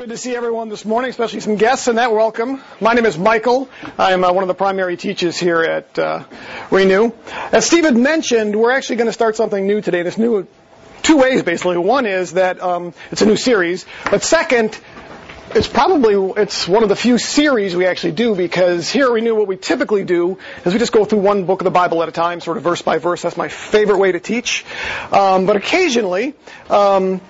Good to see everyone this morning, especially some guests in that. Welcome. My name is Michael. I'm uh, one of the primary teachers here at uh, Renew. As Steve had mentioned, we're actually going to start something new today. This new two ways basically. One is that um, it's a new series, but second, it's probably it's one of the few series we actually do because here at Renew what we typically do is we just go through one book of the Bible at a time, sort of verse by verse. That's my favorite way to teach. Um, but occasionally, um,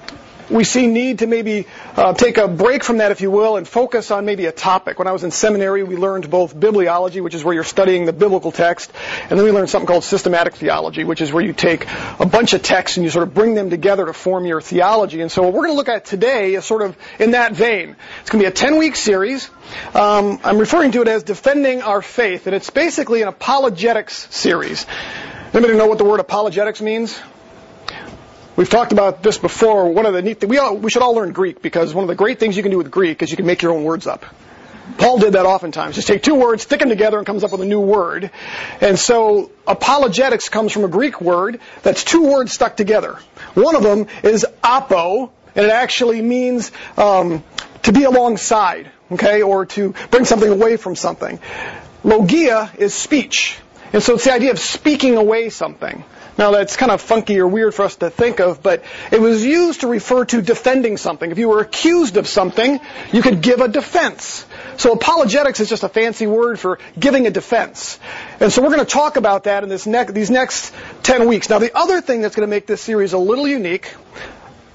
we see need to maybe uh, take a break from that, if you will, and focus on maybe a topic. When I was in seminary, we learned both bibliology, which is where you're studying the biblical text, and then we learned something called systematic theology, which is where you take a bunch of texts and you sort of bring them together to form your theology. And so what we're going to look at today is sort of in that vein. It's going to be a 10-week series. Um, I'm referring to it as Defending Our Faith, and it's basically an apologetics series. Anybody know what the word apologetics means? We've talked about this before. One of the neat we all, we should all learn Greek because one of the great things you can do with Greek is you can make your own words up. Paul did that oftentimes. Just take two words, stick them together, and comes up with a new word. And so apologetics comes from a Greek word that's two words stuck together. One of them is apo, and it actually means um, to be alongside, okay, or to bring something away from something. Logia is speech. And so it's the idea of speaking away something. Now that's kind of funky or weird for us to think of, but it was used to refer to defending something. If you were accused of something, you could give a defense. So apologetics is just a fancy word for giving a defense. And so we're going to talk about that in this ne- these next 10 weeks. Now the other thing that's going to make this series a little unique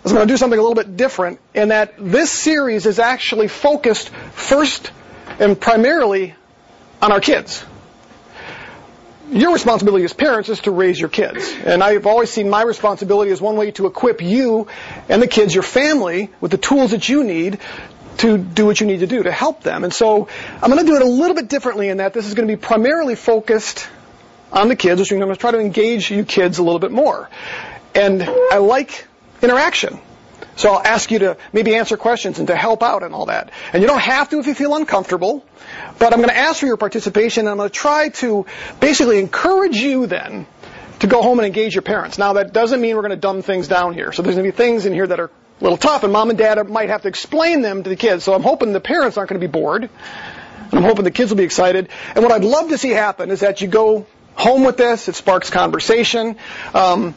is I'm going to do something a little bit different in that this series is actually focused first and primarily on our kids your responsibility as parents is to raise your kids. And I've always seen my responsibility as one way to equip you and the kids, your family, with the tools that you need to do what you need to do to help them. And so I'm going to do it a little bit differently in that this is going to be primarily focused on the kids, which I'm going to try to engage you kids a little bit more. And I like interaction. So I'll ask you to maybe answer questions and to help out and all that. And you don't have to if you feel uncomfortable, but I'm going to ask for your participation and I'm going to try to basically encourage you then to go home and engage your parents. Now that doesn't mean we're going to dumb things down here. So there's going to be things in here that are a little tough and mom and dad might have to explain them to the kids. So I'm hoping the parents aren't going to be bored. And I'm hoping the kids will be excited. And what I'd love to see happen is that you go home with this. It sparks conversation. Um,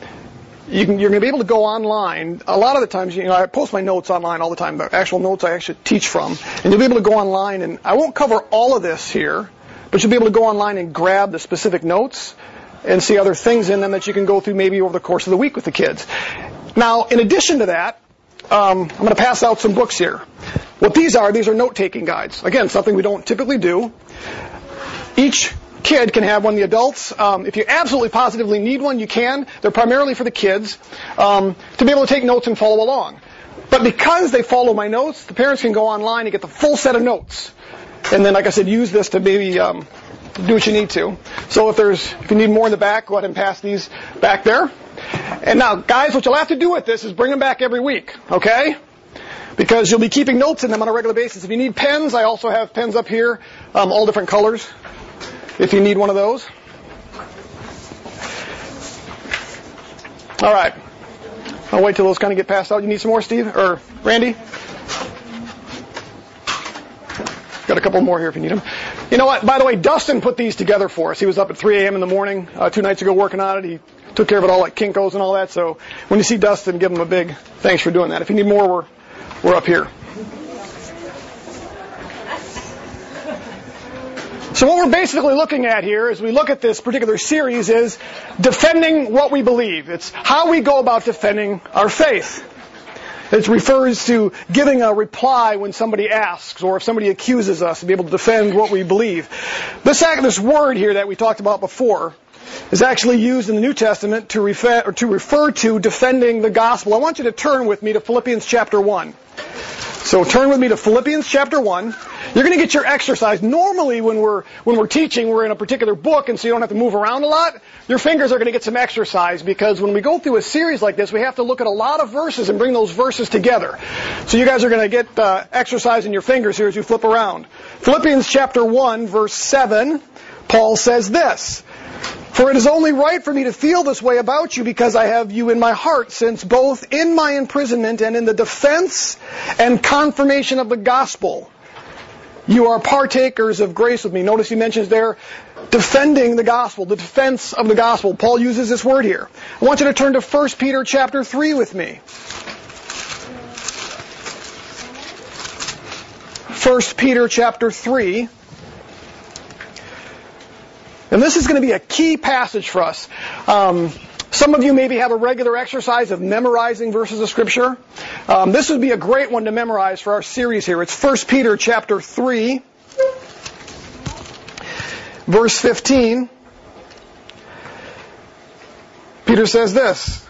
you can, you're going to be able to go online. A lot of the times, you know, I post my notes online all the time, the actual notes I actually teach from, and you'll be able to go online, and I won't cover all of this here, but you'll be able to go online and grab the specific notes and see other things in them that you can go through maybe over the course of the week with the kids. Now, in addition to that, um, I'm going to pass out some books here. What these are, these are note-taking guides. Again, something we don't typically do. Each kid can have one. The adults, um, if you absolutely positively need one, you can. They're primarily for the kids um, to be able to take notes and follow along. But because they follow my notes, the parents can go online and get the full set of notes. And then, like I said, use this to maybe um, do what you need to. So if there's, if you need more in the back, go ahead and pass these back there. And now, guys, what you'll have to do with this is bring them back every week, okay? Because you'll be keeping notes in them on a regular basis. If you need pens, I also have pens up here, um, all different colors if you need one of those. All right. I'll wait till those kind of get passed out. You need some more, Steve? Or Randy? Got a couple more here if you need them. You know what? By the way, Dustin put these together for us. He was up at 3 a.m. in the morning uh, two nights ago working on it. He took care of it all like Kinko's and all that. So when you see Dustin, give him a big thanks for doing that. If you need more, we're, we're up here. So what we're basically looking at here as we look at this particular series is defending what we believe. It's how we go about defending our faith. It refers to giving a reply when somebody asks or if somebody accuses us to be able to defend what we believe. This, this word here that we talked about before is actually used in the New Testament to refer, to refer to defending the gospel. I want you to turn with me to Philippians chapter 1. So turn with me to Philippians chapter 1. You're going to get your exercise. Normally when we're, when we're teaching, we're in a particular book and so you don't have to move around a lot. Your fingers are going to get some exercise because when we go through a series like this, we have to look at a lot of verses and bring those verses together. So you guys are going to get uh, exercise in your fingers here as you flip around. Philippians chapter 1 verse 7, Paul says this, For it is only right for me to feel this way about you because I have you in my heart, since both in my imprisonment and in the defense and confirmation of the gospel, you are partakers of grace with me. Notice he mentions there defending the gospel, the defense of the gospel. Paul uses this word here. I want you to turn to 1 Peter chapter 3 with me. 1 Peter chapter 3. And this is going to be a key passage for us. Um, some of you maybe have a regular exercise of memorizing verses of Scripture. Um, this would be a great one to memorize for our series here. It's 1 Peter chapter 3, verse 15. Peter says this.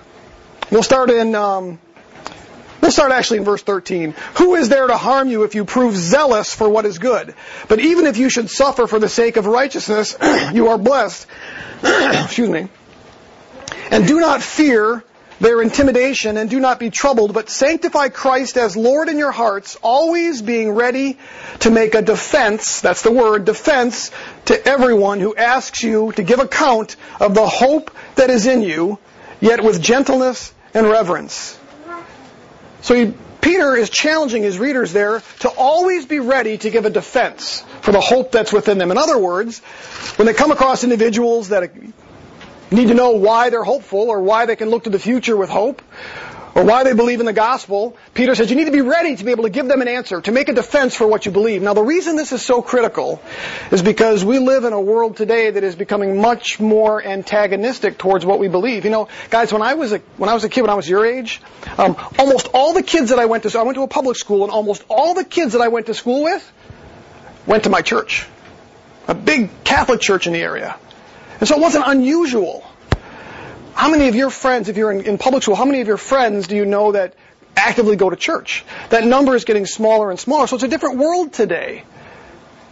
We'll start in um, We'll start actually in verse 13. Who is there to harm you if you prove zealous for what is good? But even if you should suffer for the sake of righteousness, you are blessed. Excuse me. And do not fear their intimidation and do not be troubled, but sanctify Christ as Lord in your hearts, always being ready to make a defense, that's the word, defense, to everyone who asks you to give account of the hope that is in you, yet with gentleness and reverence. So he, Peter is challenging his readers there to always be ready to give a defense for the hope that's within them. In other words, when they come across individuals that need to know why they're hopeful or why they can look to the future with hope, or why they believe in the gospel, Peter says you need to be ready to be able to give them an answer, to make a defense for what you believe. Now the reason this is so critical is because we live in a world today that is becoming much more antagonistic towards what we believe. You know, guys, when I was a, when I was a kid, when I was your age, um, almost all the kids that I went to, so I went to a public school, and almost all the kids that I went to school with went to my church, a big Catholic church in the area. And so it wasn't unusual how many of your friends, if you're in, in public school, how many of your friends do you know that actively go to church? That number is getting smaller and smaller. So it's a different world today.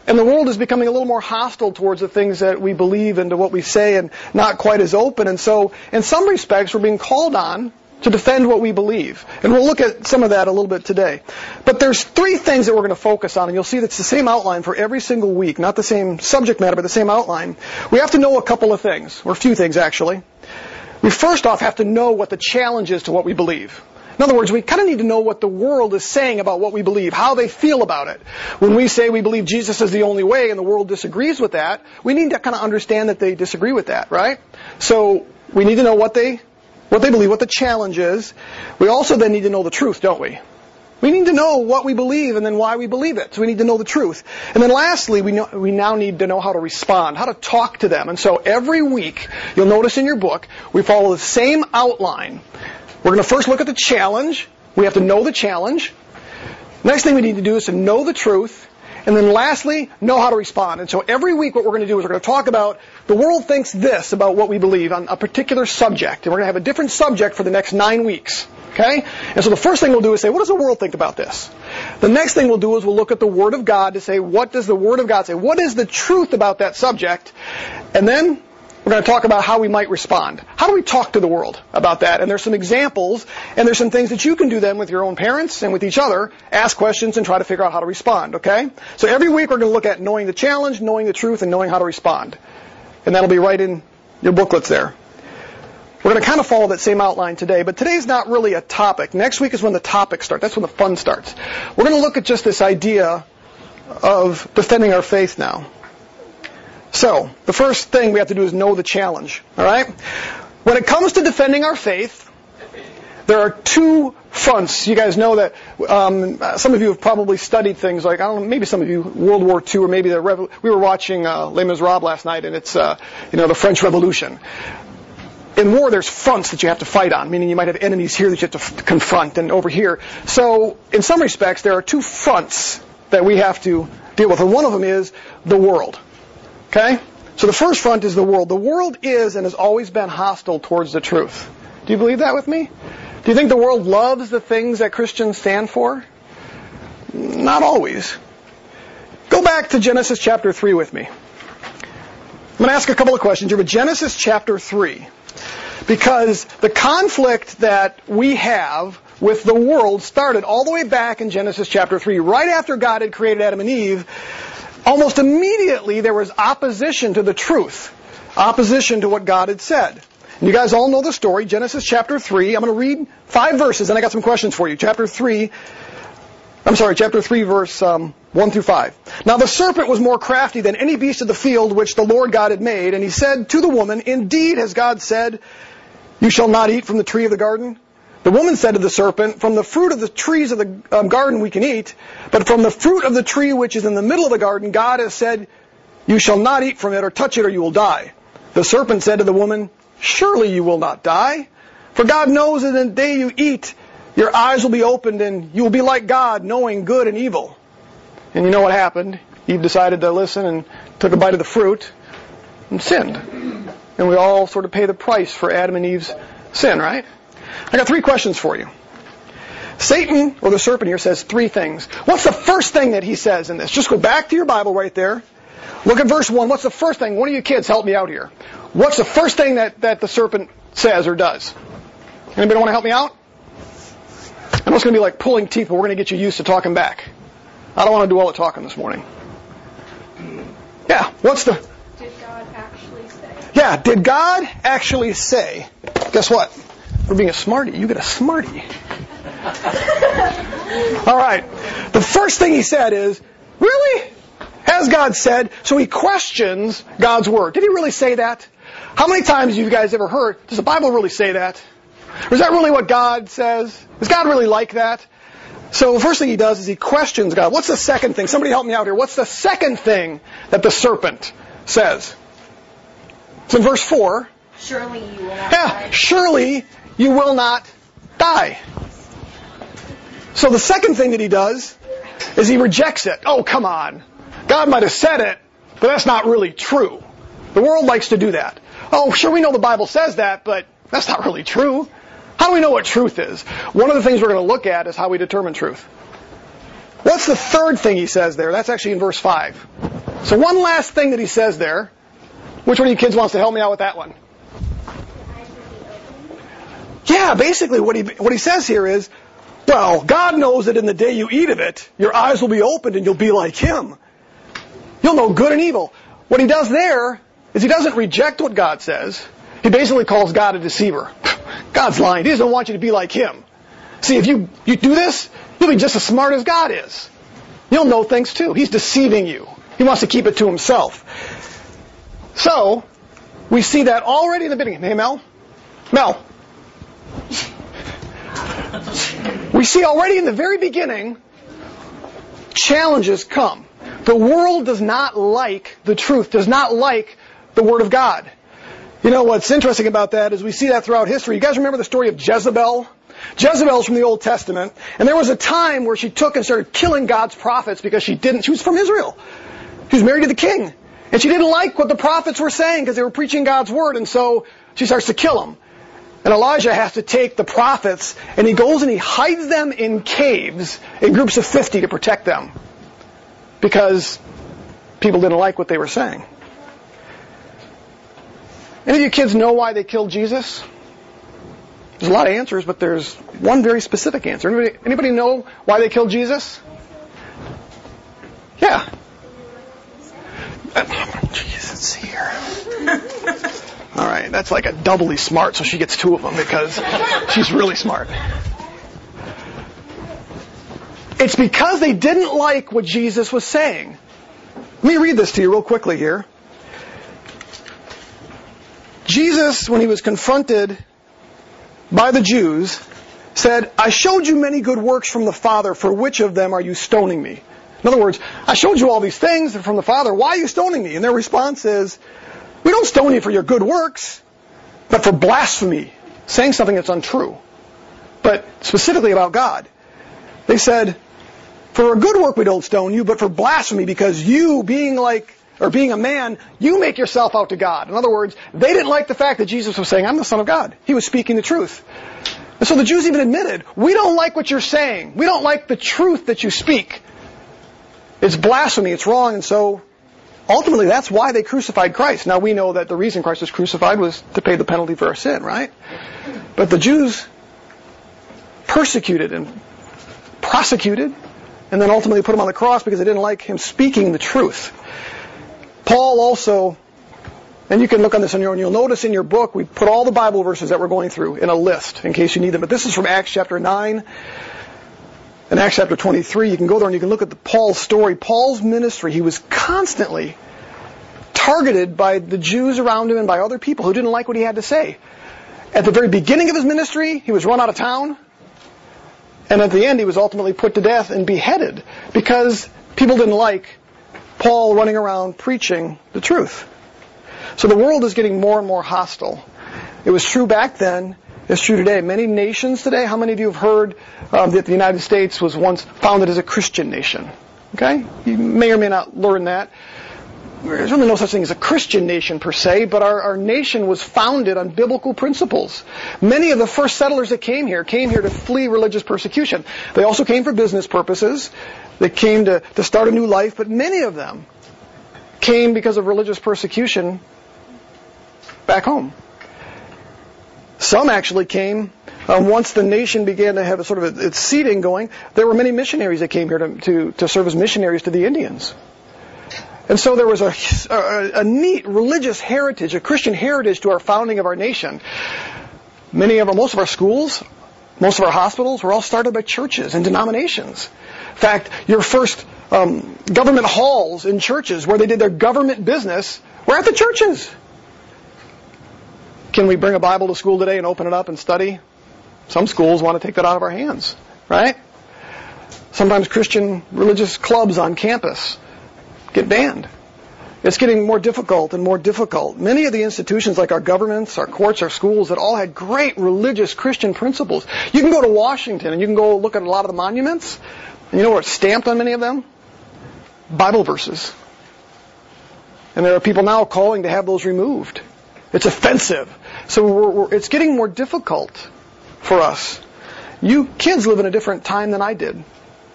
And the world is becoming a little more hostile towards the things that we believe and to what we say and not quite as open. And so, in some respects, we're being called on to defend what we believe. And we'll look at some of that a little bit today. But there's three things that we're going to focus on, and you'll see that's the same outline for every single week, not the same subject matter, but the same outline. We have to know a couple of things, or a few things actually we first off have to know what the challenge is to what we believe. In other words, we kind of need to know what the world is saying about what we believe, how they feel about it. When we say we believe Jesus is the only way and the world disagrees with that, we need to kind of understand that they disagree with that, right? So we need to know what they what they believe, what the challenge is. We also then need to know the truth, don't we? We need to know what we believe and then why we believe it. So we need to know the truth. And then lastly, we, know, we now need to know how to respond, how to talk to them. And so every week, you'll notice in your book, we follow the same outline. We're going to first look at the challenge. We have to know the challenge. Next thing we need to do is to know the truth. And then lastly, know how to respond. And so every week what we're going to do is we're going to talk about the world thinks this about what we believe on a particular subject. And we're going to have a different subject for the next nine weeks. Okay? And so the first thing we'll do is say, what does the world think about this? The next thing we'll do is we'll look at the Word of God to say, what does the Word of God say? What is the truth about that subject? And then we're going to talk about how we might respond. How do we talk to the world about that? And there's some examples, and there's some things that you can do then with your own parents and with each other, ask questions and try to figure out how to respond, okay? So every week we're going to look at knowing the challenge, knowing the truth, and knowing how to respond. And that'll be right in your booklets there. We're going to kind of follow that same outline today, but today's not really a topic. Next week is when the topic starts. That's when the fun starts. We're going to look at just this idea of defending our faith now. So, the first thing we have to do is know the challenge. All right? When it comes to defending our faith, there are two fronts. You guys know that um, some of you have probably studied things like I don't know, maybe some of you World War II or maybe the Revo- we were watching uh, Les Miserables last night, and it's uh, you know the French Revolution in war, there's fronts that you have to fight on, meaning you might have enemies here that you have to f- confront and over here. So, in some respects, there are two fronts that we have to deal with, and one of them is the world. Okay? So the first front is the world. The world is and has always been hostile towards the truth. Do you believe that with me? Do you think the world loves the things that Christians stand for? Not always. Go back to Genesis chapter 3 with me. I'm going to ask a couple of questions here, but Genesis chapter 3. Because the conflict that we have with the world started all the way back in Genesis chapter 3. Right after God had created Adam and Eve, almost immediately there was opposition to the truth opposition to what God had said. You guys all know the story, Genesis chapter 3. I'm going to read five verses, and I got some questions for you. Chapter 3, I'm sorry, chapter 3, verse um, 1 through 5. Now the serpent was more crafty than any beast of the field which the Lord God had made, and he said to the woman, Indeed, has God said, You shall not eat from the tree of the garden? The woman said to the serpent, From the fruit of the trees of the um, garden we can eat, but from the fruit of the tree which is in the middle of the garden, God has said, You shall not eat from it or touch it, or you will die. The serpent said to the woman, Surely you will not die. For God knows that in the day you eat, your eyes will be opened and you will be like God, knowing good and evil. And you know what happened? Eve decided to listen and took a bite of the fruit and sinned. And we all sort of pay the price for Adam and Eve's sin, right? I got three questions for you. Satan, or the serpent here, says three things. What's the first thing that he says in this? Just go back to your Bible right there. Look at verse 1. What's the first thing? One of you kids, help me out here. What's the first thing that, that the serpent says or does? Anybody want to help me out? I know it's going to be like pulling teeth, but we're going to get you used to talking back. I don't want to do all the talking this morning. Yeah, what's the. Did God actually say? Yeah, did God actually say? Guess what? For being a smarty, you get a smarty. all right. The first thing he said is, really? Has God said? So he questions God's word. Did he really say that? How many times have you guys ever heard, does the Bible really say that? Or is that really what God says? Is God really like that? So the first thing he does is he questions God. What's the second thing? Somebody help me out here. What's the second thing that the serpent says? It's in verse 4. Surely you will not Yeah, die. surely you will not die. So the second thing that he does is he rejects it. Oh, come on. God might have said it, but that's not really true. The world likes to do that. Oh, sure, we know the Bible says that, but that's not really true. How do we know what truth is? One of the things we're going to look at is how we determine truth. What's the third thing he says there? That's actually in verse 5. So one last thing that he says there. Which one of you kids wants to help me out with that one? Yeah, basically what he what he says here is, well, God knows that in the day you eat of it, your eyes will be opened and you'll be like him. You'll know good and evil. What he does there is he doesn't reject what God says. He basically calls God a deceiver. God's lying. He doesn't want you to be like him. See, if you, you do this, you'll be just as smart as God is. You'll know things too. He's deceiving you. He wants to keep it to himself. So, we see that already in the beginning. Hey, Mel? Mel. We see already in the very beginning, challenges come. The world does not like the truth, does not like the Word of God. You know what's interesting about that is we see that throughout history. You guys remember the story of Jezebel? Jezebel's from the Old Testament, and there was a time where she took and started killing God's prophets because she didn't, she was from Israel. She was married to the king. And she didn't like what the prophets were saying because they were preaching God's word, and so she starts to kill them. And Elijah has to take the prophets, and he goes and he hides them in caves in groups of 50 to protect them. Because people didn't like what they were saying. Any of you kids know why they killed Jesus? There's a lot of answers, but there's one very specific answer. Anybody, anybody know why they killed Jesus? Yeah. Jesus here. All right, that's like a doubly smart, so she gets two of them because she's really smart. It's because they didn't like what Jesus was saying. Let me read this to you real quickly here. Jesus, when he was confronted by the Jews, said, I showed you many good works from the Father. For which of them are you stoning me? In other words, I showed you all these things from the Father. Why are you stoning me? And their response is, we don't stone you for your good works, but for blasphemy, saying something that's untrue. But specifically about God. They said, for a good work we don't stone you, but for blasphemy because you being like, or being a man, you make yourself out to God. In other words, they didn't like the fact that Jesus was saying, I'm the Son of God. He was speaking the truth. And so the Jews even admitted, we don't like what you're saying. We don't like the truth that you speak. It's blasphemy, it's wrong, and so ultimately that's why they crucified Christ. Now we know that the reason Christ was crucified was to pay the penalty for our sin, right? But the Jews persecuted and prosecuted and then ultimately put him on the cross because they didn't like him speaking the truth. Paul also And you can look on this on your own. You'll notice in your book we put all the Bible verses that we're going through in a list in case you need them. But this is from Acts chapter 9 and Acts chapter 23. You can go there and you can look at the Paul's story. Paul's ministry, he was constantly targeted by the Jews around him and by other people who didn't like what he had to say. At the very beginning of his ministry, he was run out of town. And at the end, he was ultimately put to death and beheaded because people didn't like Paul running around preaching the truth. So the world is getting more and more hostile. It was true back then. It's true today. Many nations today, how many of you have heard um, that the United States was once founded as a Christian nation? Okay? You may or may not learn that. There's really no such thing as a Christian nation per se, but our, our nation was founded on biblical principles. Many of the first settlers that came here came here to flee religious persecution. They also came for business purposes. They came to, to start a new life, but many of them came because of religious persecution back home. Some actually came um, once the nation began to have a sort of a, its seeding going. There were many missionaries that came here to, to, to serve as missionaries to the Indians. And so there was a, a, a, neat religious heritage, a Christian heritage to our founding of our nation. Many of our, most of our schools, most of our hospitals were all started by churches and denominations. In fact, your first um, government halls in churches where they did their government business were at the churches. Can we bring a Bible to school today and open it up and study? Some schools want to take that out of our hands, right? Sometimes Christian religious clubs on campus get banned. It's getting more difficult and more difficult. Many of the institutions like our governments, our courts, our schools that all had great religious Christian principles. You can go to Washington and you can go look at a lot of the monuments. And you know what's stamped on many of them? Bible verses. And there are people now calling to have those removed. It's offensive. So we're, we're, it's getting more difficult for us. You kids live in a different time than I did,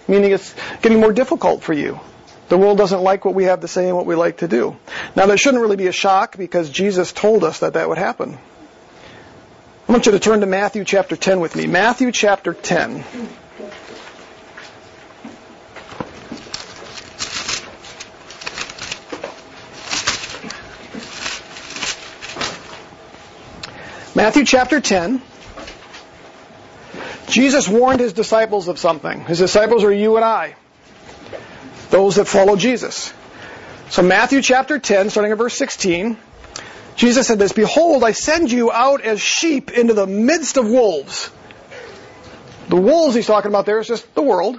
meaning it's getting more difficult for you. The world doesn't like what we have to say and what we like to do. Now, that shouldn't really be a shock because Jesus told us that that would happen. I want you to turn to Matthew chapter 10 with me. Matthew chapter 10. Matthew chapter 10. Jesus warned his disciples of something. His disciples are you and I those that follow Jesus. So Matthew chapter 10, starting at verse 16, Jesus said this, Behold, I send you out as sheep into the midst of wolves. The wolves he's talking about there is just the world.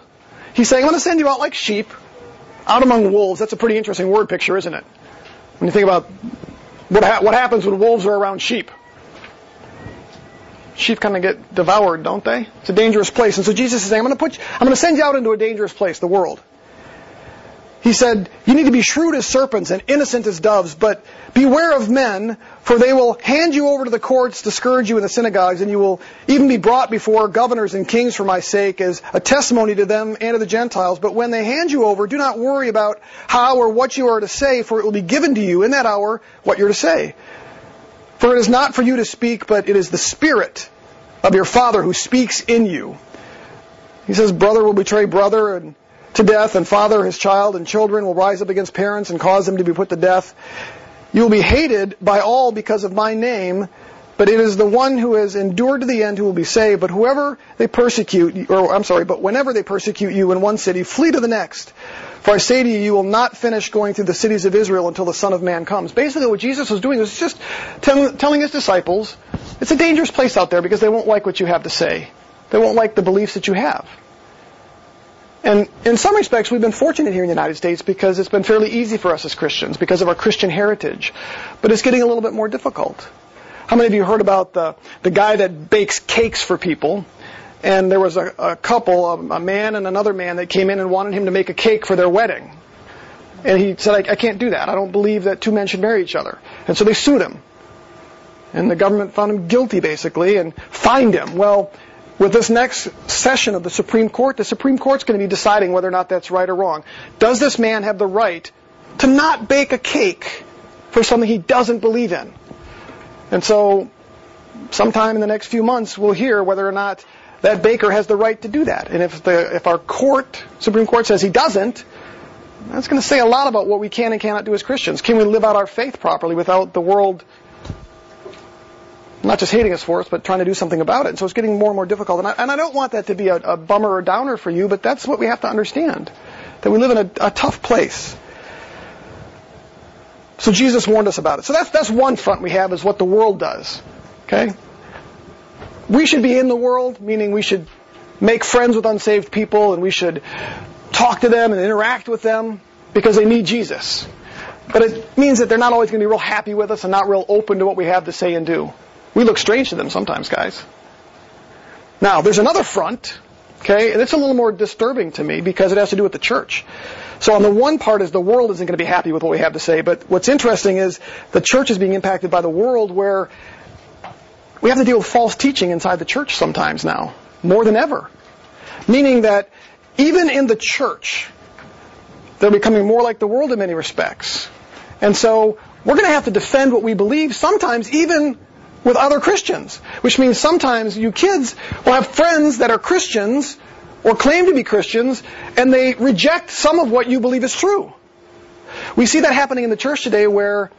He's saying, I'm going to send you out like sheep, out among wolves. That's a pretty interesting word picture, isn't it? When you think about what, ha- what happens when wolves are around sheep. Sheep kind of get devoured, don't they? It's a dangerous place. And so Jesus is saying, I'm going to put you, I'm going to send you out into a dangerous place, the world. He said, You need to be shrewd as serpents and innocent as doves, but beware of men, for they will hand you over to the courts to scourge you in the synagogues, and you will even be brought before governors and kings for my sake as a testimony to them and to the Gentiles. But when they hand you over, do not worry about how or what you are to say, for it will be given to you in that hour what you're to say. For it is not for you to speak, but it is the Spirit of your Father who speaks in you. He says, Brother will betray brother, and to death, and father his child, and children will rise up against parents and cause them to be put to death. You will be hated by all because of my name, but it is the one who has endured to the end who will be saved. But whoever they persecute, or I'm sorry, but whenever they persecute you in one city, flee to the next. For I say to you, you will not finish going through the cities of Israel until the Son of Man comes. Basically, what Jesus was doing was just tell, telling his disciples, it's a dangerous place out there because they won't like what you have to say. They won't like the beliefs that you have. And in some respects, we've been fortunate here in the United States because it's been fairly easy for us as Christians because of our Christian heritage. But it's getting a little bit more difficult. How many of you heard about the, the guy that bakes cakes for people? And there was a, a couple, a, a man and another man that came in and wanted him to make a cake for their wedding. And he said, I, I can't do that. I don't believe that two men should marry each other. And so they sued him. And the government found him guilty, basically, and fined him. Well, with this next session of the Supreme Court, the Supreme Court's going to be deciding whether or not that's right or wrong. Does this man have the right to not bake a cake for something he doesn't believe in? And so, sometime in the next few months, we'll hear whether or not that baker has the right to do that. And if the if our court, Supreme Court, says he doesn't, That's going to say a lot about what we can and cannot do as Christians. Can we live out our faith properly without the world not just hating us for it, but trying to do something about it? And so it's getting more and more difficult. And I, and I don't want that to be a, a, bummer or downer for you, but that's what we have to understand. That we live in a, a tough place. So Jesus warned us about it. So that's, that's one front we have is what the world does. Okay? We should be in the world, meaning we should make friends with unsaved people and we should talk to them and interact with them because they need Jesus. But it means that they're not always going to be real happy with us and not real open to what we have to say and do. We look strange to them sometimes, guys. Now, there's another front, okay, and it's a little more disturbing to me because it has to do with the church. So on the one part is the world isn't going to be happy with what we have to say, but what's interesting is the church is being impacted by the world where we have to deal with false teaching inside the church sometimes now, more than ever. Meaning that even in the church, they're becoming more like the world in many respects. And so we're going to have to defend what we believe, sometimes even with other Christians. Which means sometimes you kids will have friends that are Christians or claim to be Christians, and they reject some of what you believe is true. We see that happening in the church today where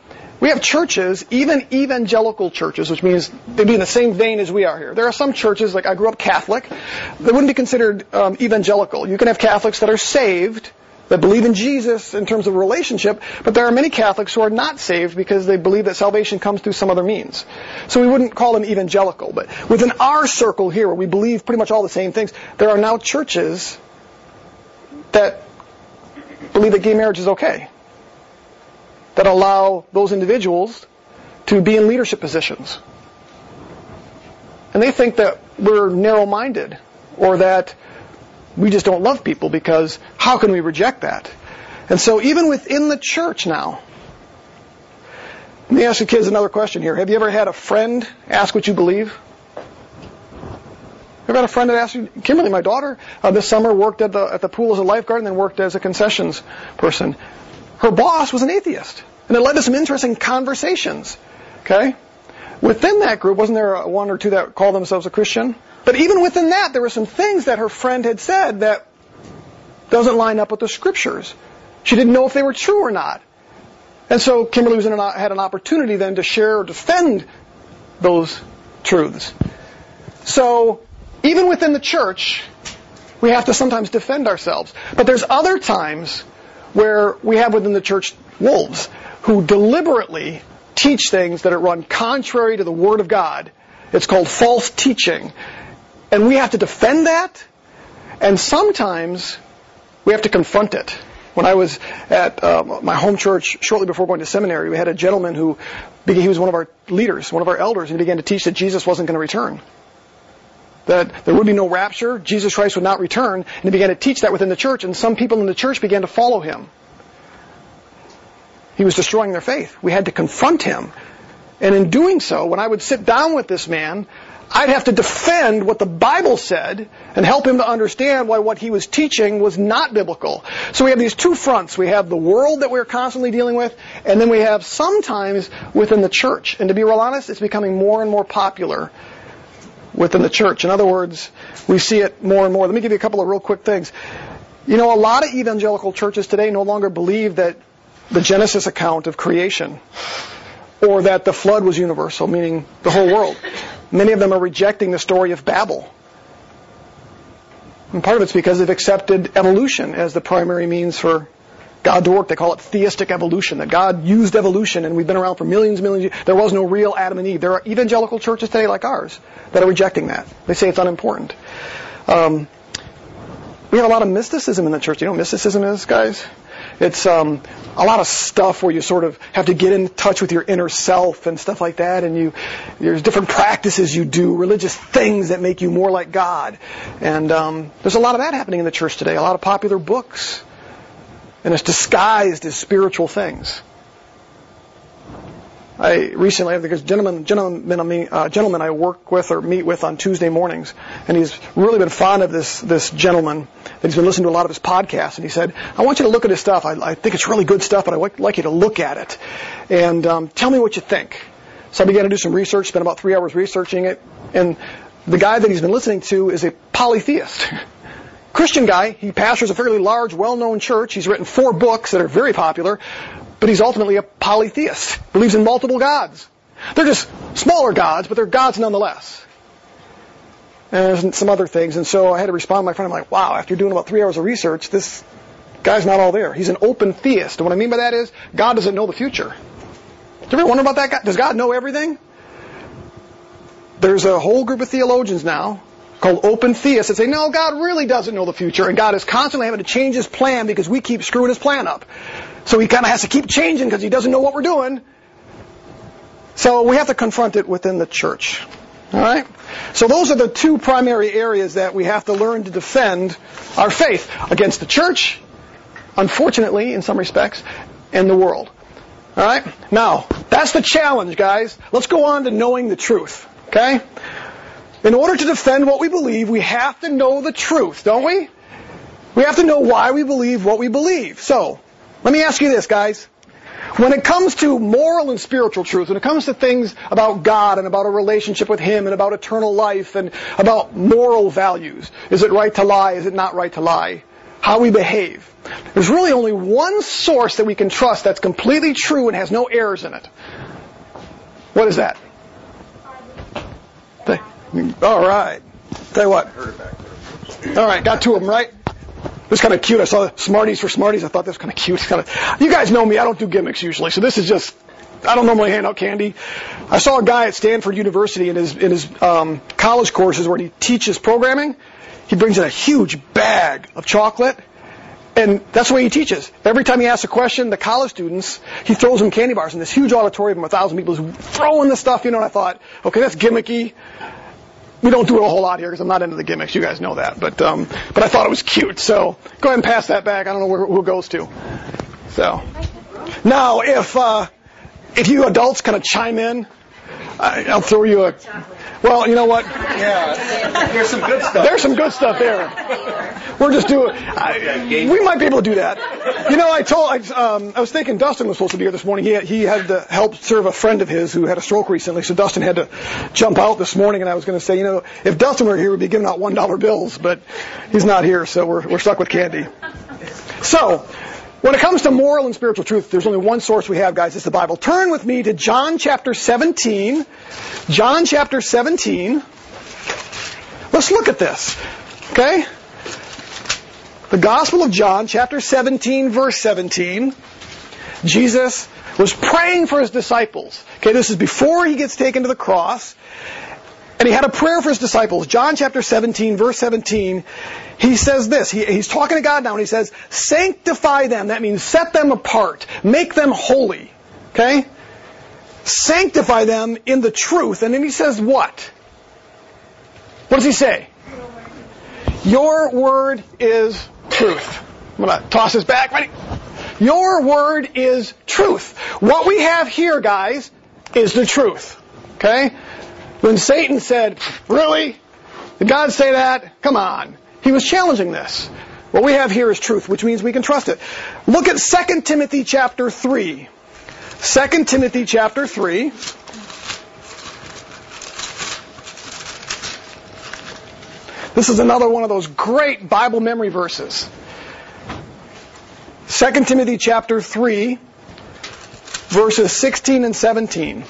we have churches, even evangelical churches, which means they'd be in the same vein as we are here. There are some churches, like I grew up Catholic, that wouldn't be considered um, evangelical. You can have Catholics that are saved, that believe in Jesus in terms of relationship, but there are many Catholics who are not saved because they believe that salvation comes through some other means. So we wouldn't call them evangelical, but within our circle here, where we believe pretty much all the same things, there are now churches that believe that gay marriage is okay, that allow those individuals to be in leadership positions. And they think that we're narrow-minded, or that we just don't love people because how can we reject that? And so even within the church now, let me ask the kids another question here. Have you ever had a friend ask what you believe? Ever had a friend that asked you? Kimberly, my daughter, uh, this summer worked at the at the pool as a lifeguard and then worked as a concessions person. Her boss was an atheist, and it led to some interesting conversations. Okay, within that group, wasn't there one or two that called themselves a Christian? But even within that, there were some things that her friend had said that doesn't line up with the scriptures. She didn't know if they were true or not. And so Kimberly was an, had an opportunity then to share or defend those truths. So even within the church, we have to sometimes defend ourselves. But there's other times where we have within the church wolves who deliberately teach things that are run contrary to the Word of God. It's called false teaching. And we have to defend that, and sometimes we have to confront it. When I was at uh, my home church shortly before going to seminary, we had a gentleman who he was one of our leaders, one of our elders, and he began to teach that Jesus wasn't going to return. That there would be no rapture, Jesus Christ would not return, and he began to teach that within the church, and some people in the church began to follow him. He was destroying their faith. We had to confront him. And in doing so, when I would sit down with this man, I'd have to defend what the Bible said and help him to understand why what he was teaching was not biblical. So we have these two fronts. We have the world that we're constantly dealing with, and then we have sometimes within the church. And to be real honest, it's becoming more and more popular within the church. In other words, we see it more and more. Let me give you a couple of real quick things. You know, a lot of evangelical churches today no longer believe that the Genesis account of creation or that the flood was universal, meaning the whole world. Many of them are rejecting the story of Babel. And part of it's because they've accepted evolution as the primary means for God to work. They call it theistic evolution, that God used evolution and we've been around for millions and millions of years. There was no real Adam and Eve. There are evangelical churches today like ours that are rejecting that. They say it's unimportant. Um, we have a lot of mysticism in the church. You know what mysticism is, guys? It's um, a lot of stuff where you sort of have to get in touch with your inner self and stuff like that. And you, there's different practices you do, religious things that make you more like God. And um, there's a lot of that happening in the church today. A lot of popular books, and it's disguised as spiritual things. I recently, because gentleman, gentleman, uh, gentleman I work with or meet with on Tuesday mornings, and he's really been fond of this this gentleman. That he's been listening to a lot of his podcasts, and he said, "I want you to look at his stuff. I, I think it's really good stuff, but I'd like you to look at it and um, tell me what you think." So I began to do some research, spent about three hours researching it, and the guy that he's been listening to is a polytheist. Christian guy. He pastors a fairly large, well-known church. He's written four books that are very popular, but he's ultimately a polytheist. Believes in multiple gods. They're just smaller gods, but they're gods nonetheless. And some other things. And so I had to respond to my friend. I'm like, wow, after doing about three hours of research, this guy's not all there. He's an open theist. And what I mean by that is, God doesn't know the future. Do you ever wonder about that? guy? Does God know everything? There's a whole group of theologians now called open theists that say, no, God really doesn't know the future, and God is constantly having to change his plan because we keep screwing his plan up. So he kind of has to keep changing because he doesn't know what we're doing. So we have to confront it within the church. All right? So those are the two primary areas that we have to learn to defend our faith against the church, unfortunately, in some respects, and the world. All right? Now, that's the challenge, guys. Let's go on to knowing the truth. Okay? In order to defend what we believe, we have to know the truth, don't we? We have to know why we believe what we believe. So, let me ask you this, guys. When it comes to moral and spiritual truth, when it comes to things about God and about a relationship with Him and about eternal life and about moral values, is it right to lie? Is it not right to lie? How we behave. There's really only one source that we can trust that's completely true and has no errors in it. What is that? All right. Tell you what. All right, got of them, right? This kind of cute. I saw Smarties for Smarties. I thought that was kind of cute. Kind of, you guys know me. I don't do gimmicks usually, so this is just. I don't normally hand out candy. I saw a guy at Stanford University in his in his um, college courses where he teaches programming. He brings in a huge bag of chocolate, and that's the way he teaches. Every time he asks a question, the college students, he throws them candy bars in this huge auditorium of a thousand people is throwing the stuff. You know, and I thought, okay, that's gimmicky we don't do it a whole lot here because I'm not into the gimmicks. You guys know that, but um, but I thought it was cute. So go ahead and pass that back. I don't know where, who goes to. So now, if uh, if you adults kind of chime in, I, I'll throw you a. Well, you know what? Yeah, there's some good stuff. There's some good stuff there. We're just doing. I, we might be able to do that. You know, I told. I, um, I was thinking Dustin was supposed to be here this morning. He had, he had to help serve a friend of his who had a stroke recently. So Dustin had to jump out this morning, and I was going to say, you know, if Dustin were here, we'd be giving out one dollar bills, but he's not here, so we're we're stuck with candy. So. When it comes to moral and spiritual truth, there's only one source we have, guys. It's the Bible. Turn with me to John chapter 17. John chapter 17. Let's look at this. Okay? The Gospel of John, chapter 17, verse 17. Jesus was praying for his disciples. Okay, this is before he gets taken to the cross. And he had a prayer for his disciples. John chapter 17, verse 17, he says this. He, he's talking to God now and he says, sanctify them. That means set them apart. Make them holy. Okay? Sanctify them in the truth. And then he says what? What does he say? Your word is truth. I'm going to toss this back. Ready? Your word is truth. What we have here, guys, is the truth. Okay? When Satan said, really? Did God say that? Come on. He was challenging this. What we have here is truth, which means we can trust it. Look at 2 Timothy chapter 3. 2 Timothy chapter 3. This is another one of those great Bible memory verses. 2 Timothy chapter 3, verses 16 and 17.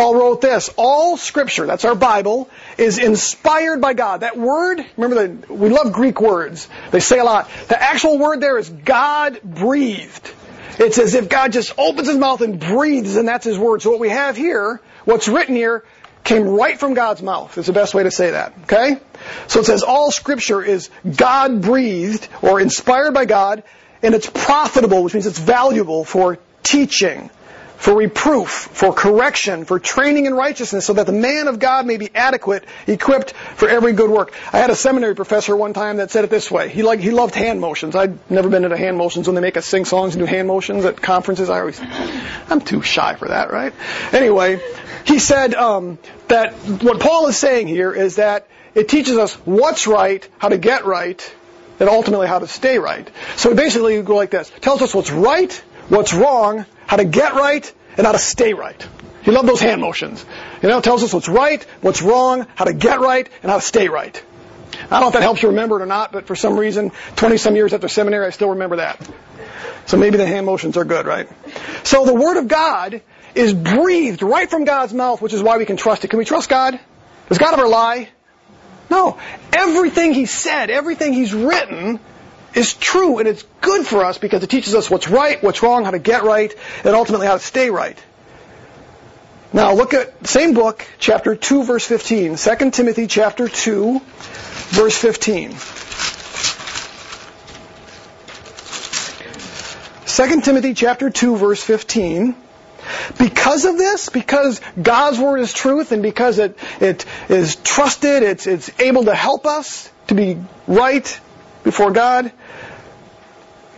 Paul wrote this, all scripture, that's our Bible, is inspired by God. That word, remember that we love Greek words. They say a lot. The actual word there is God breathed. It's as if God just opens his mouth and breathes and that's his word. So what we have here, what's written here, came right from God's mouth. Is the best way to say that. Okay? So it says all scripture is God breathed or inspired by God and it's profitable, which means it's valuable for teaching, for reproof, for correction, for training in righteousness, so that the man of God may be adequate, equipped for every good work. I had a seminary professor one time that said it this way. He liked, he loved hand motions. I'd never been into hand motions when they make us sing songs and do hand motions at conferences. I always, I'm too shy for that, right? Anyway, he said um, that what Paul is saying here is that it teaches us what's right, how to get right, and ultimately how to stay right. So basically, you go like this: tells us what's right, what's wrong, how to get right, and how to stay right. He loved those hand motions. You know, tells us what's right, what's wrong, how to get right, and how to stay right. I don't know if that helps you remember it or not, but for some reason, 20 some years after seminary, I still remember that. So maybe the hand motions are good, right? So the Word of God is breathed right from God's mouth, which is why we can trust it. Can we trust God? Does God ever lie? No. Everything He said, everything He's written is true and it's good for us because it teaches us what's right, what's wrong, how to get right, and ultimately how to stay right. Now look at same book, chapter 2, verse 15. 2 Timothy chapter 2, verse 15. 2 Timothy chapter 2, verse 15. Because of this, because God's word is truth and because it, it is trusted, it's, it's able to help us to be right before God,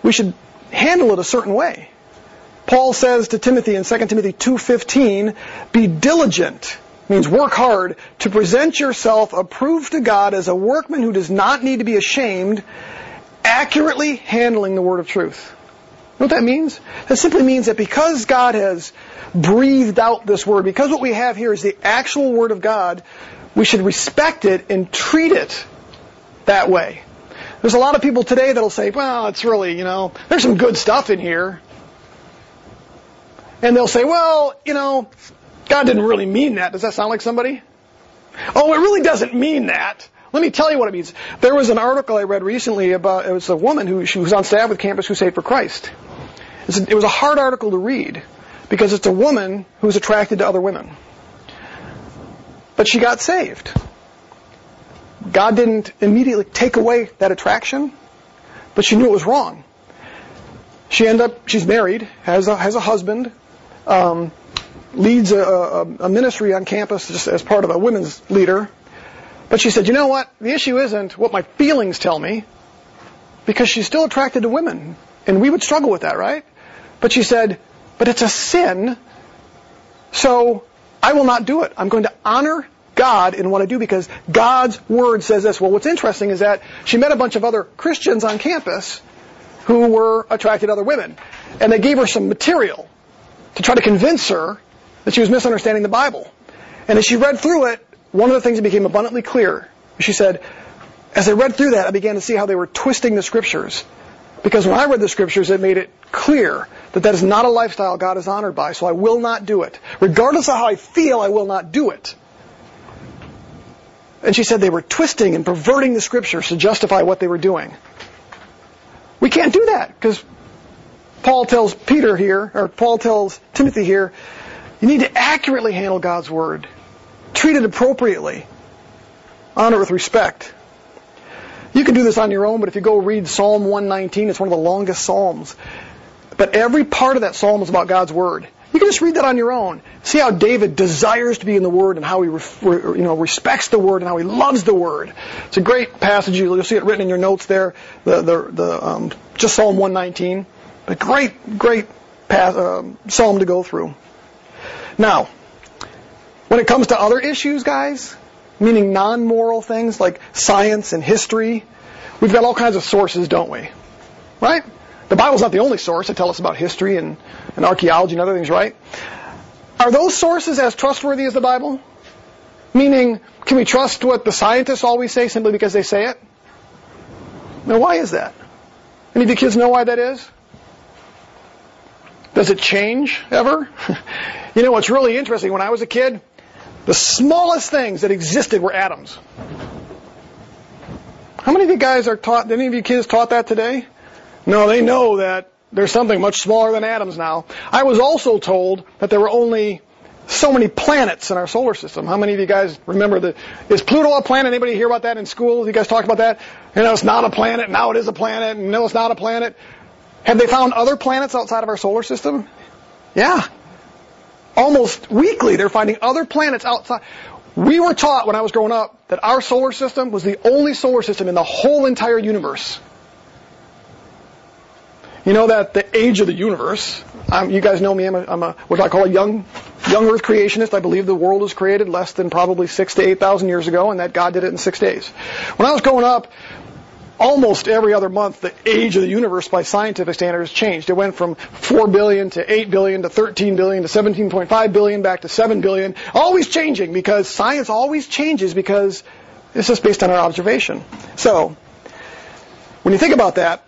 we should handle it a certain way. Paul says to Timothy in 2 Timothy 2:15, "Be diligent." Means work hard to present yourself approved to God as a workman who does not need to be ashamed, accurately handling the word of truth. You know what that means? That simply means that because God has breathed out this word, because what we have here is the actual word of God, we should respect it and treat it that way. There's a lot of people today that'll say, well, it's really, you know, there's some good stuff in here. And they'll say, well, you know, God didn't really mean that. Does that sound like somebody? Oh, it really doesn't mean that. Let me tell you what it means. There was an article I read recently about, it was a woman who she was on staff with Campus Crusade for Christ. It was a hard article to read because it's a woman who's attracted to other women. But she got saved. God didn't immediately take away that attraction, but she knew it was wrong. She ended up, she's married, has a, has a husband, um, leads a, a, a ministry on campus just as part of a women's leader. But she said, you know what? The issue isn't what my feelings tell me, because she's still attracted to women. And we would struggle with that, right? But she said, but it's a sin, so I will not do it. I'm going to honor God in what I do because God's word says this. Well, what's interesting is that she met a bunch of other Christians on campus who were attracted to other women. And they gave her some material to try to convince her that she was misunderstanding the Bible. And as she read through it, one of the things that became abundantly clear, she said, as I read through that, I began to see how they were twisting the scriptures. Because when I read the scriptures, it made it clear that that is not a lifestyle God is honored by, so I will not do it. Regardless of how I feel, I will not do it. And she said they were twisting and perverting the scriptures to justify what they were doing. We can't do that because Paul tells Peter here, or Paul tells Timothy here, you need to accurately handle God's word. Treat it appropriately. Honor it with respect. You can do this on your own, but if you go read Psalm 119, it's one of the longest psalms. But every part of that psalm is about God's word. You can just read that on your own. See how David desires to be in the Word and how he you know, respects the Word and how he loves the Word. It's a great passage. You'll see it written in your notes there, the, the, the, um, just Psalm 119. A great, great path, um, psalm to go through. Now, when it comes to other issues, guys, meaning non-moral things like science and history, we've got all kinds of sources, don't we? Right? The Bible's not the only source to tell us about history and, and archaeology and other things, right? Are those sources as trustworthy as the Bible? Meaning, can we trust what the scientists always say simply because they say it? Now, why is that? Any of you kids know why that is? Does it change ever? you know what's really interesting? When I was a kid, the smallest things that existed were atoms. How many of you guys are taught, any of you kids taught that today? No, they know that there's something much smaller than atoms now. I was also told that there were only so many planets in our solar system. How many of you guys remember that? Is Pluto a planet? Anybody hear about that in school? You guys talked about that? You know, it's not a planet, now it is a planet, and no, it's not a planet. Have they found other planets outside of our solar system? Yeah. Almost weekly, they're finding other planets outside. We were taught when I was growing up that our solar system was the only solar system in the whole entire universe. You know that the age of the universe, um, you guys know me, I'm, a, I'm a, what I call a young, young earth creationist. I believe the world was created less than probably six to eight thousand years ago and that God did it in six days. When I was growing up, almost every other month, the age of the universe by scientific standards changed. It went from 4 billion to 8 billion to 13 billion to 17.5 billion back to 7 billion. Always changing because science always changes because It's just based on our observation. So, when you think about that,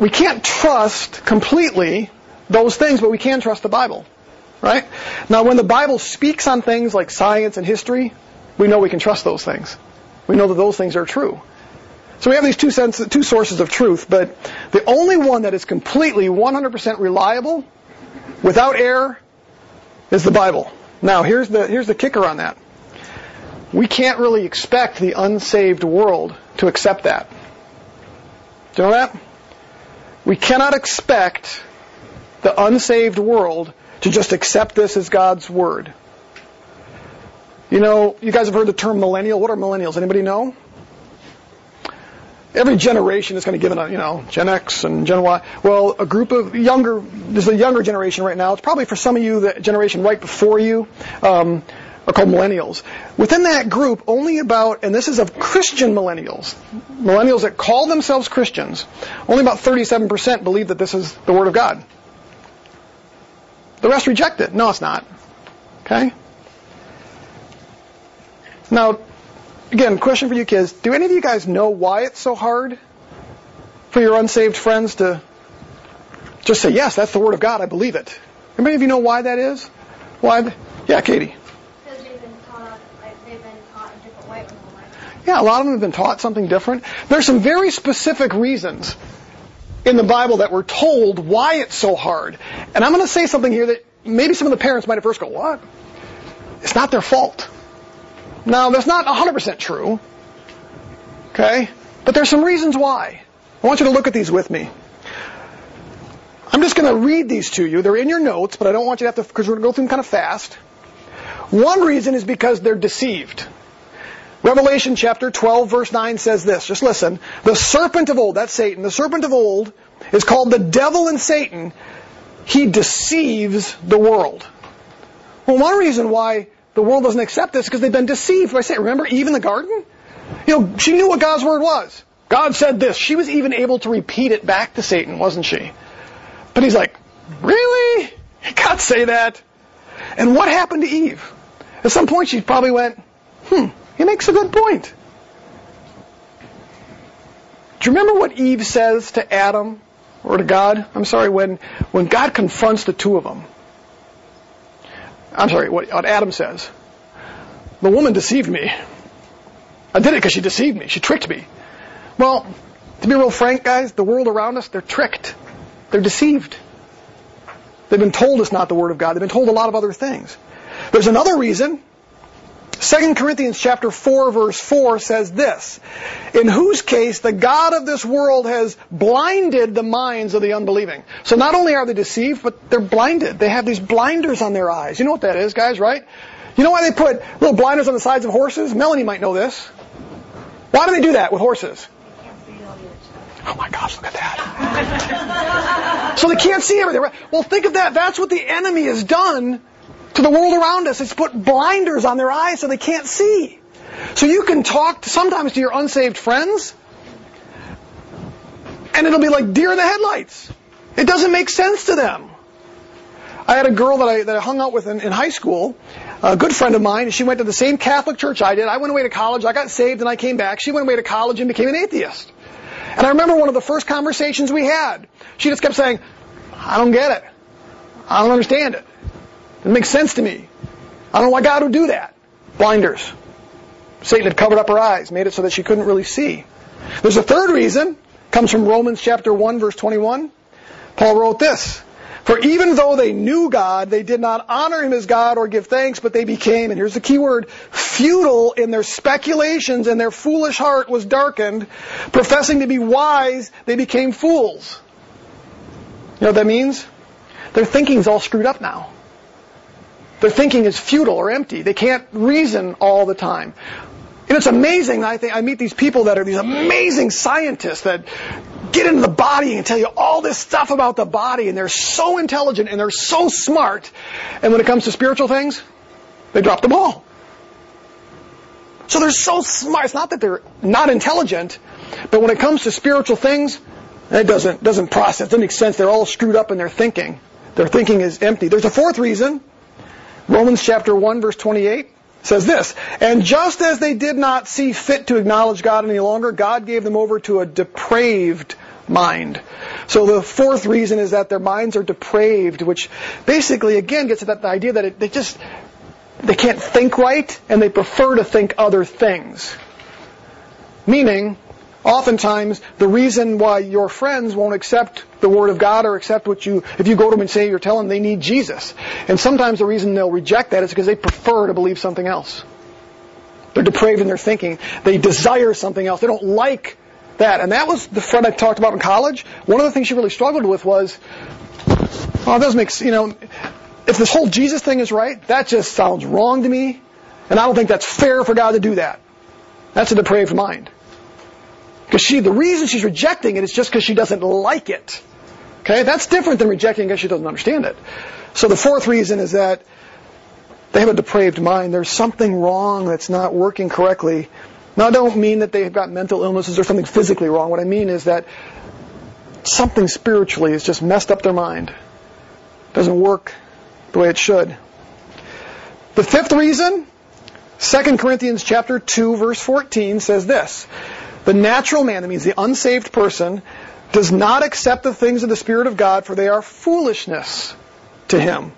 we can't trust completely those things, but we can trust the Bible. Right? Now, when the Bible speaks on things like science and history, we know we can trust those things. We know that those things are true. So we have these two, sense, two sources of truth, but the only one that is completely 100% reliable, without error, is the Bible. Now, here's the, here's the kicker on that. We can't really expect the unsaved world to accept that. Do you know that? We cannot expect the unsaved world to just accept this as God's word. You know, you guys have heard the term millennial. What are millennials? Anybody know? Every generation is going to give it a, you know, Gen X and Gen Y. Well, a group of younger, there's a younger generation right now. It's probably for some of you, the generation right before you, um, are called millennials. Within that group, only about, and this is of Christian millennials, millennials that call themselves Christians, only about 37% believe that this is the Word of God. The rest reject it. No, it's not. Okay? Now, again, question for you kids. Do any of you guys know why it's so hard for your unsaved friends to just say, yes, that's the Word of God, I believe it? Anybody of you know why that is? Why? Yeah, Katie. Because they've been taught, like, they've been taught a different way. Yeah, a lot of them have been taught something different. There's some very specific reasons in the Bible that we're told why it's so hard. And I'm going to say something here that maybe some of the parents might at first go, what? It's not their fault. Now, that's not 100% true. Okay? But there's some reasons why. I want you to look at these with me. I'm just going to read these to you. They're in your notes, but I don't want you to have to, because we're going to go through them kind of fast. One reason is because they're deceived. Revelation chapter 12 verse 9 says this. Just listen. The serpent of old, that's Satan, the serpent of old is called the devil and Satan. He deceives the world. Well, one reason why the world doesn't accept this is because they've been deceived by Satan. Remember Eve in the garden? You know, she knew what God's word was. God said this. She was even able to repeat it back to Satan, wasn't she? But he's like, really? Can't say that. And what happened to Eve? At some point she probably went, hmm, he makes a good point. Do you remember what Eve says to Adam or to God? I'm sorry, when, when God confronts the two of them. I'm sorry, what, what Adam says. The woman deceived me. I did it because she deceived me. She tricked me. Well, to be real frank, guys, the world around us, they're tricked. They're deceived. They've been told it's not the Word of God. They've been told a lot of other things. There's another reason. 2 Corinthians chapter 4 verse 4 says this, in whose case the God of this world has blinded the minds of the unbelieving. So not only are they deceived, but they're blinded. They have these blinders on their eyes. You know what that is, guys, right? You know why they put little blinders on the sides of horses? Melanie might know this. Why do they do that with horses? Oh my gosh, look at that. so they can't see everything. Well, think of that. That's what the enemy has done to the world around us. It's put blinders on their eyes so they can't see. So you can talk to, sometimes to your unsaved friends, and it'll be like deer in the headlights. It doesn't make sense to them. I had a girl that I, that I hung out with in, in high school, a good friend of mine. She went to the same Catholic church I did. I went away to college. I got saved and I came back. She went away to college and became an atheist. And I remember one of the first conversations we had. She just kept saying, I don't get it. I don't understand it. It makes sense to me. I don't know why God would do that. Blinders. Satan had covered up her eyes, made it so that she couldn't really see. There's a third reason, comes from Romans chapter 1 verse 21. Paul wrote this, For even though they knew God, they did not honor him as God or give thanks, but they became, and here's the key word, futile in their speculations and their foolish heart was darkened. Professing to be wise, they became fools. You know what that means? Their thinking's all screwed up now. Their thinking is futile or empty. They can't reason all the time. And it's amazing. I think I meet these people that are these amazing scientists that get into the body and tell you all this stuff about the body, and they're so intelligent and they're so smart. And when it comes to spiritual things, they drop the ball. So they're so smart. It's not that they're not intelligent, but when it comes to spiritual things, it doesn't doesn't process. It doesn't make sense. They're all screwed up in their thinking. Their thinking is empty. There's a fourth reason. Romans chapter 1 verse 28. says this, and just as they did not see fit to acknowledge God any longer, God gave them over to a depraved mind. So the fourth reason is that their minds are depraved, which basically again gets at that idea that it, they just they can't think right and they prefer to think other things. Meaning, oftentimes the reason why your friends won't accept the word of God or accept what you if you go to them and say you're telling them they need Jesus. And sometimes the reason they'll reject that is because they prefer to believe something else. They're depraved in their thinking. They desire something else. They don't like that. And that was the friend I talked about in college. One of the things she really struggled with was, oh, it doesn't make, you know, if this whole Jesus thing is right, that just sounds wrong to me. And I don't think that's fair for God to do that. That's a depraved mind. Because she, the reason she's rejecting it is just because she doesn't like it. Okay, that's different than rejecting because she doesn't understand it. So the fourth reason is that they have a depraved mind. There's something wrong that's not working correctly now, I don't mean that they've got mental illnesses or something physically wrong. What I mean is that something spiritually has just messed up their mind. It Doesn't work the way it should. The fifth reason, 2 Corinthians chapter 2 verse 14 says this. The natural man, that means the unsaved person, does not accept the things of the Spirit of God for they are foolishness to him.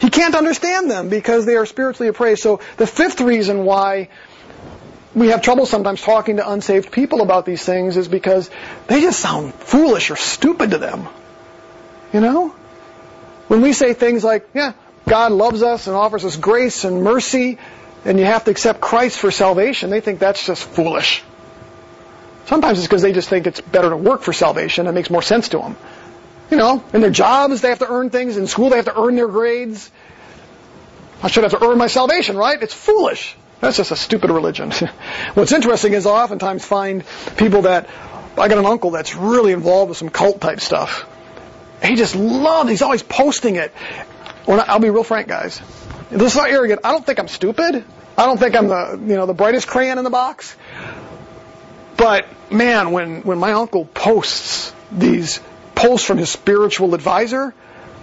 He can't understand them because they are spiritually appraised. So the fifth reason why we have trouble sometimes talking to unsaved people about these things is because they just sound foolish or stupid to them. You know? When we say things like, yeah, God loves us and offers us grace and mercy, and you have to accept Christ for salvation, they think that's just foolish. Sometimes it's because they just think it's better to work for salvation. It makes more sense to them. You know, in their jobs, they have to earn things. In school, they have to earn their grades. I should have to earn my salvation, right? It's foolish. That's just a stupid religion. What's interesting is I oftentimes find people that I got an uncle that's really involved with some cult type stuff. He just loves. He's always posting it. When I, I'll be real frank, guys. This is not arrogant. I don't think I'm stupid. I don't think I'm the you know the brightest crayon in the box. But man, when when my uncle posts these posts from his spiritual advisor,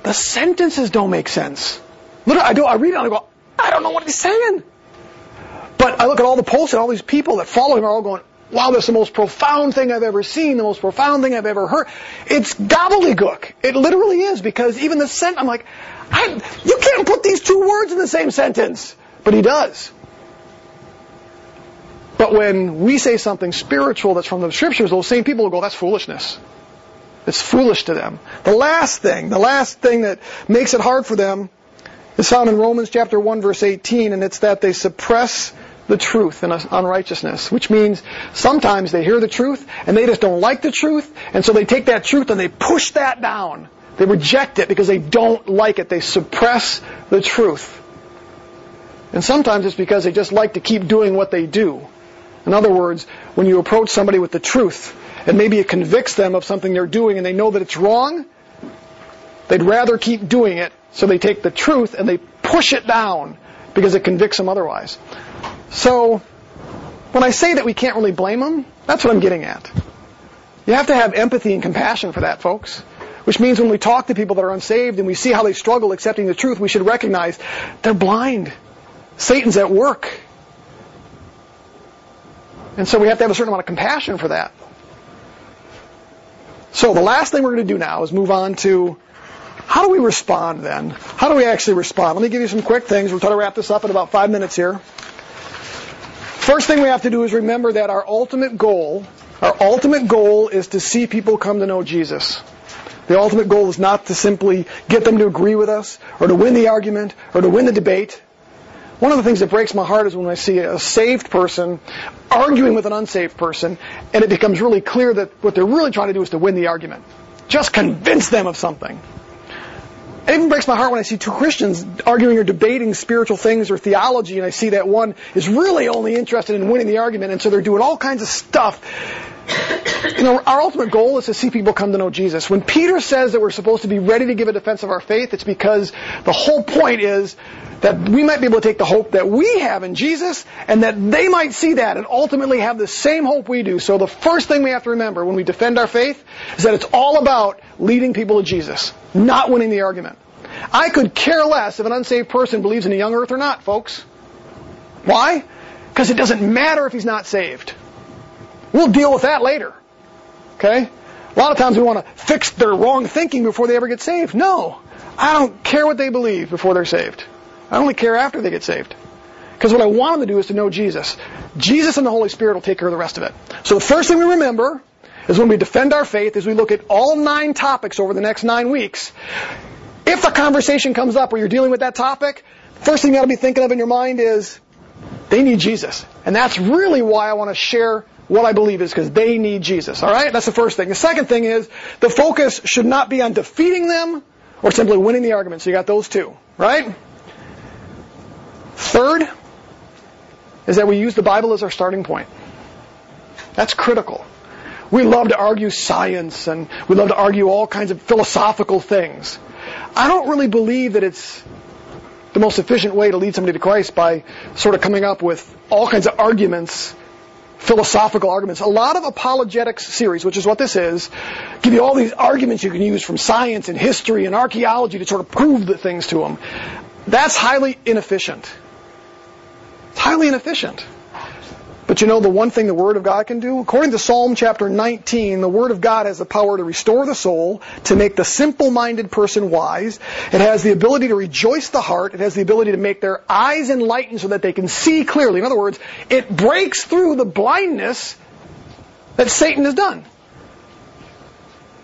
the sentences don't make sense. Literally, I do. I read it and I go, I don't know what he's saying. But I look at all the posts and all these people that follow him are all going, wow, that's the most profound thing I've ever seen, the most profound thing I've ever heard. It's gobbledygook. It literally is because even the sentence, I'm like, I, you can't put these two words in the same sentence. But he does. But when we say something spiritual that's from the scriptures, those same people will go, that's foolishness. It's foolish to them. The last thing, the last thing that makes it hard for them is found in Romans chapter 1 verse 18, and it's that they suppress the truth in unrighteousness, which means sometimes they hear the truth and they just don't like the truth, and so they take that truth and they push that down. They reject it because they don't like it. They suppress the truth. And sometimes it's because they just like to keep doing what they do. In other words, when you approach somebody with the truth, and maybe it convicts them of something they're doing and they know that it's wrong, they'd rather keep doing it, so they take the truth and they push it down because it convicts them otherwise. So, when I say that we can't really blame them, that's what I'm getting at. You have to have empathy and compassion for that, folks. Which means when we talk to people that are unsaved and we see how they struggle accepting the truth, we should recognize they're blind. Satan's at work. And so we have to have a certain amount of compassion for that. So the last thing we're going to do now is move on to how do we respond then? How do we actually respond? Let me give you some quick things. We'll try to wrap this up in about five minutes here. First thing we have to do is remember that our ultimate goal, our ultimate goal is to see people come to know Jesus. The ultimate goal is not to simply get them to agree with us, or to win the argument, or to win the debate. One of the things that breaks my heart is when I see a saved person arguing with an unsaved person, and it becomes really clear that what they're really trying to do is to win the argument. Just convince them of something. It even breaks my heart when I see two Christians arguing or debating spiritual things or theology, and I see that one is really only interested in winning the argument, and so they're doing all kinds of stuff. You know, our ultimate goal is to see people come to know Jesus. When Peter says that we're supposed to be ready to give a defense of our faith, it's because the whole point is that we might be able to take the hope that we have in Jesus and that they might see that and ultimately have the same hope we do. So the first thing we have to remember when we defend our faith is that it's all about leading people to Jesus, not winning the argument. I could care less if an unsaved person believes in a young earth or not, folks. Why? Because it doesn't matter if he's not saved. We'll deal with that later. Okay? A lot of times we want to fix their wrong thinking before they ever get saved. No. I don't care what they believe before they're saved. I only care after they get saved. Because what I want them to do is to know Jesus. Jesus and the Holy Spirit will take care of the rest of it. So the first thing we remember is when we defend our faith, as we look at all nine topics over the next nine weeks. If a conversation comes up where you're dealing with that topic, first thing you ought to be thinking of in your mind is they need Jesus. And that's really why I want to share what I believe is because they need Jesus. All right? That's the first thing. The second thing is the focus should not be on defeating them or simply winning the argument. So you got those two, right? Third is that we use the Bible as our starting point. That's critical. We love to argue science and we love to argue all kinds of philosophical things. I don't really believe that it's the most efficient way to lead somebody to Christ by sort of coming up with all kinds of arguments, philosophical arguments. A lot of apologetics series, which is what this is, give you all these arguments you can use from science and history and archaeology to sort of prove the things to them. That's highly inefficient. It's highly inefficient. But you know the one thing the Word of God can do? According to Psalm chapter 19, the Word of God has the power to restore the soul, to make the simple-minded person wise. It has the ability to rejoice the heart. It has the ability to make their eyes enlightened so that they can see clearly. In other words, it breaks through the blindness that Satan has done.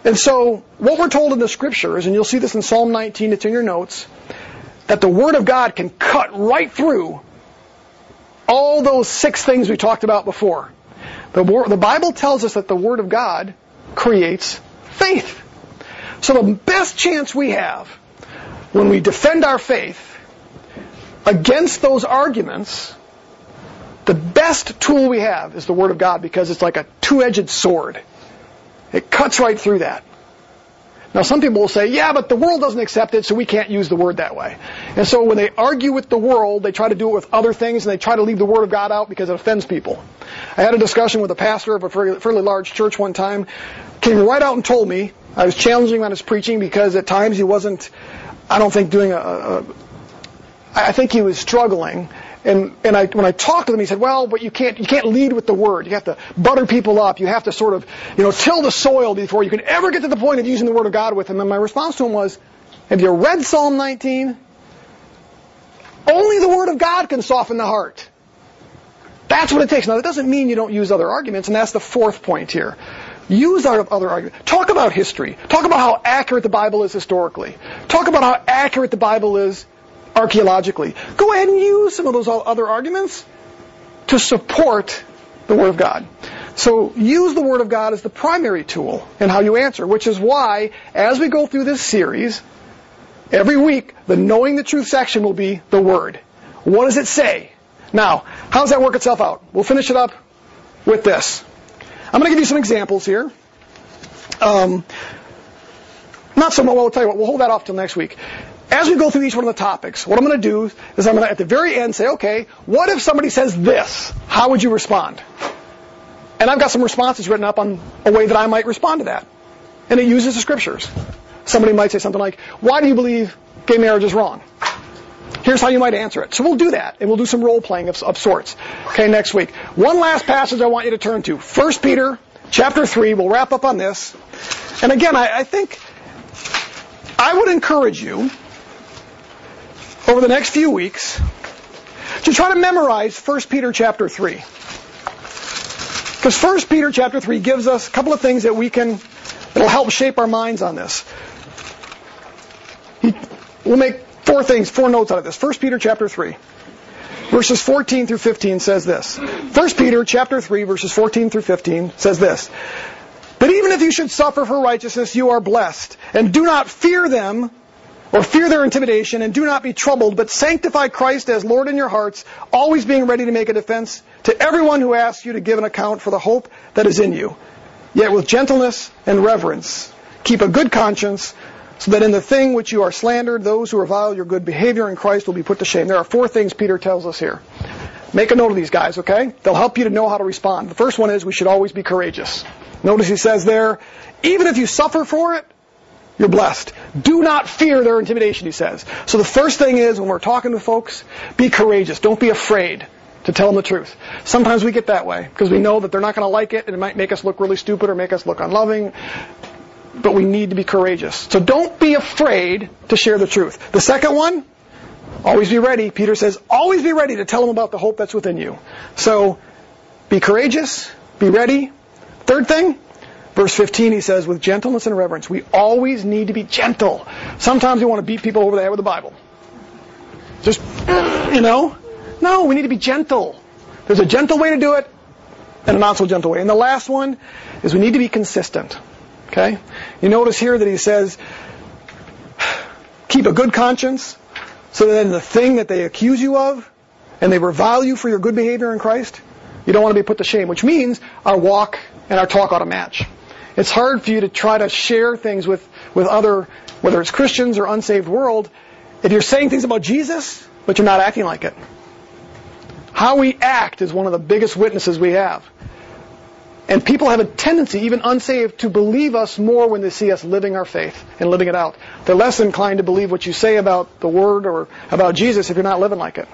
And so, what we're told in the scriptures, and you'll see this in Psalm 19, it's in your notes, that the Word of God can cut right through all those six things we talked about before. The, the Bible tells us that the Word of God creates faith. So the best chance we have when we defend our faith against those arguments, the best tool we have is the Word of God because it's like a two-edged sword. It cuts right through that. Now, some people will say, yeah, but the world doesn't accept it, so we can't use the word that way. And so when they argue with the world, they try to do it with other things, and they try to leave the word of God out because it offends people. I had a discussion with a pastor of a fairly large church one time, came right out and told me, I was challenging on his preaching because at times he wasn't, I don't think, doing a, a I think he was struggling. And, and I, when I talked to him, he said, well, but you can't, you can't lead with the word. You have to butter people up. You have to sort of, you know, till the soil before you can ever get to the point of using the word of God with them. And my response to him was, have you read Psalm 19? Only the word of God can soften the heart. That's what it takes. Now, that doesn't mean you don't use other arguments, and that's the fourth point here. Use our other arguments. Talk about history. Talk about how accurate the Bible is historically. Talk about how accurate the Bible is archaeologically. Go ahead and use some of those other arguments to support the Word of God. So use the Word of God as the primary tool in how you answer, which is why, as we go through this series, every week, the Knowing the Truth section will be the Word. What does it say? Now, how does that work itself out? We'll finish it up with this. I'm going to give you some examples here. Um, not so much, well, I'll tell you what, we'll hold that off till next week as we go through each one of the topics, what I'm going to do is I'm going to, at the very end, say, okay, what if somebody says this? How would you respond? And I've got some responses written up on a way that I might respond to that. And it uses the scriptures. Somebody might say something like, why do you believe gay marriage is wrong? Here's how you might answer it. So we'll do that, and we'll do some role playing of, of sorts. Okay, next week. One last passage I want you to turn to. 1 Peter chapter 3. We'll wrap up on this. And again, I, I think I would encourage you over the next few weeks to try to memorize 1 Peter chapter 3. Because 1 Peter chapter 3 gives us a couple of things that we can, that'll help shape our minds on this. We'll make four things, four notes out of this. 1 Peter chapter 3. Verses 14 through 15 says this. 1 Peter chapter 3 verses 14 through 15 says this. But even if you should suffer for righteousness, you are blessed. And do not fear them or fear their intimidation, and do not be troubled, but sanctify Christ as Lord in your hearts, always being ready to make a defense to everyone who asks you to give an account for the hope that is in you. Yet with gentleness and reverence, keep a good conscience, so that in the thing which you are slandered, those who revile your good behavior in Christ will be put to shame. There are four things Peter tells us here. Make a note of these guys, okay? They'll help you to know how to respond. The first one is we should always be courageous. Notice he says there, even if you suffer for it, you're blessed. Do not fear their intimidation, he says. So the first thing is when we're talking to folks, be courageous. Don't be afraid. to tell them the truth. Sometimes we get that way because we know that they're not going to like it and it might make us look really stupid or make us look unloving. But we need to be courageous. So don't be afraid to share the truth. The second one, always be ready. Peter says, always be ready to tell them about the hope that's within you. So be courageous, be ready. Third thing, verse 15, he says, with gentleness and reverence. We always need to be gentle. Sometimes we want to beat people over the head with the Bible. Just, you know? No, we need to be gentle. There's a gentle way to do it and a not so gentle way. And the last one is we need to be consistent. Okay? You notice here that he says, keep a good conscience so that in the thing that they accuse you of and they revile you for your good behavior in Christ, you don't want to be put to shame, which means our walk and our talk ought to match. It's hard for you to try to share things with, with other, whether it's Christians or unsaved world, if you're saying things about Jesus, but you're not acting like it. How we act is one of the biggest witnesses we have. And people have a tendency, even unsaved, to believe us more when they see us living our faith and living it out. They're less inclined to believe what you say about the Word or about Jesus if you're not living like it.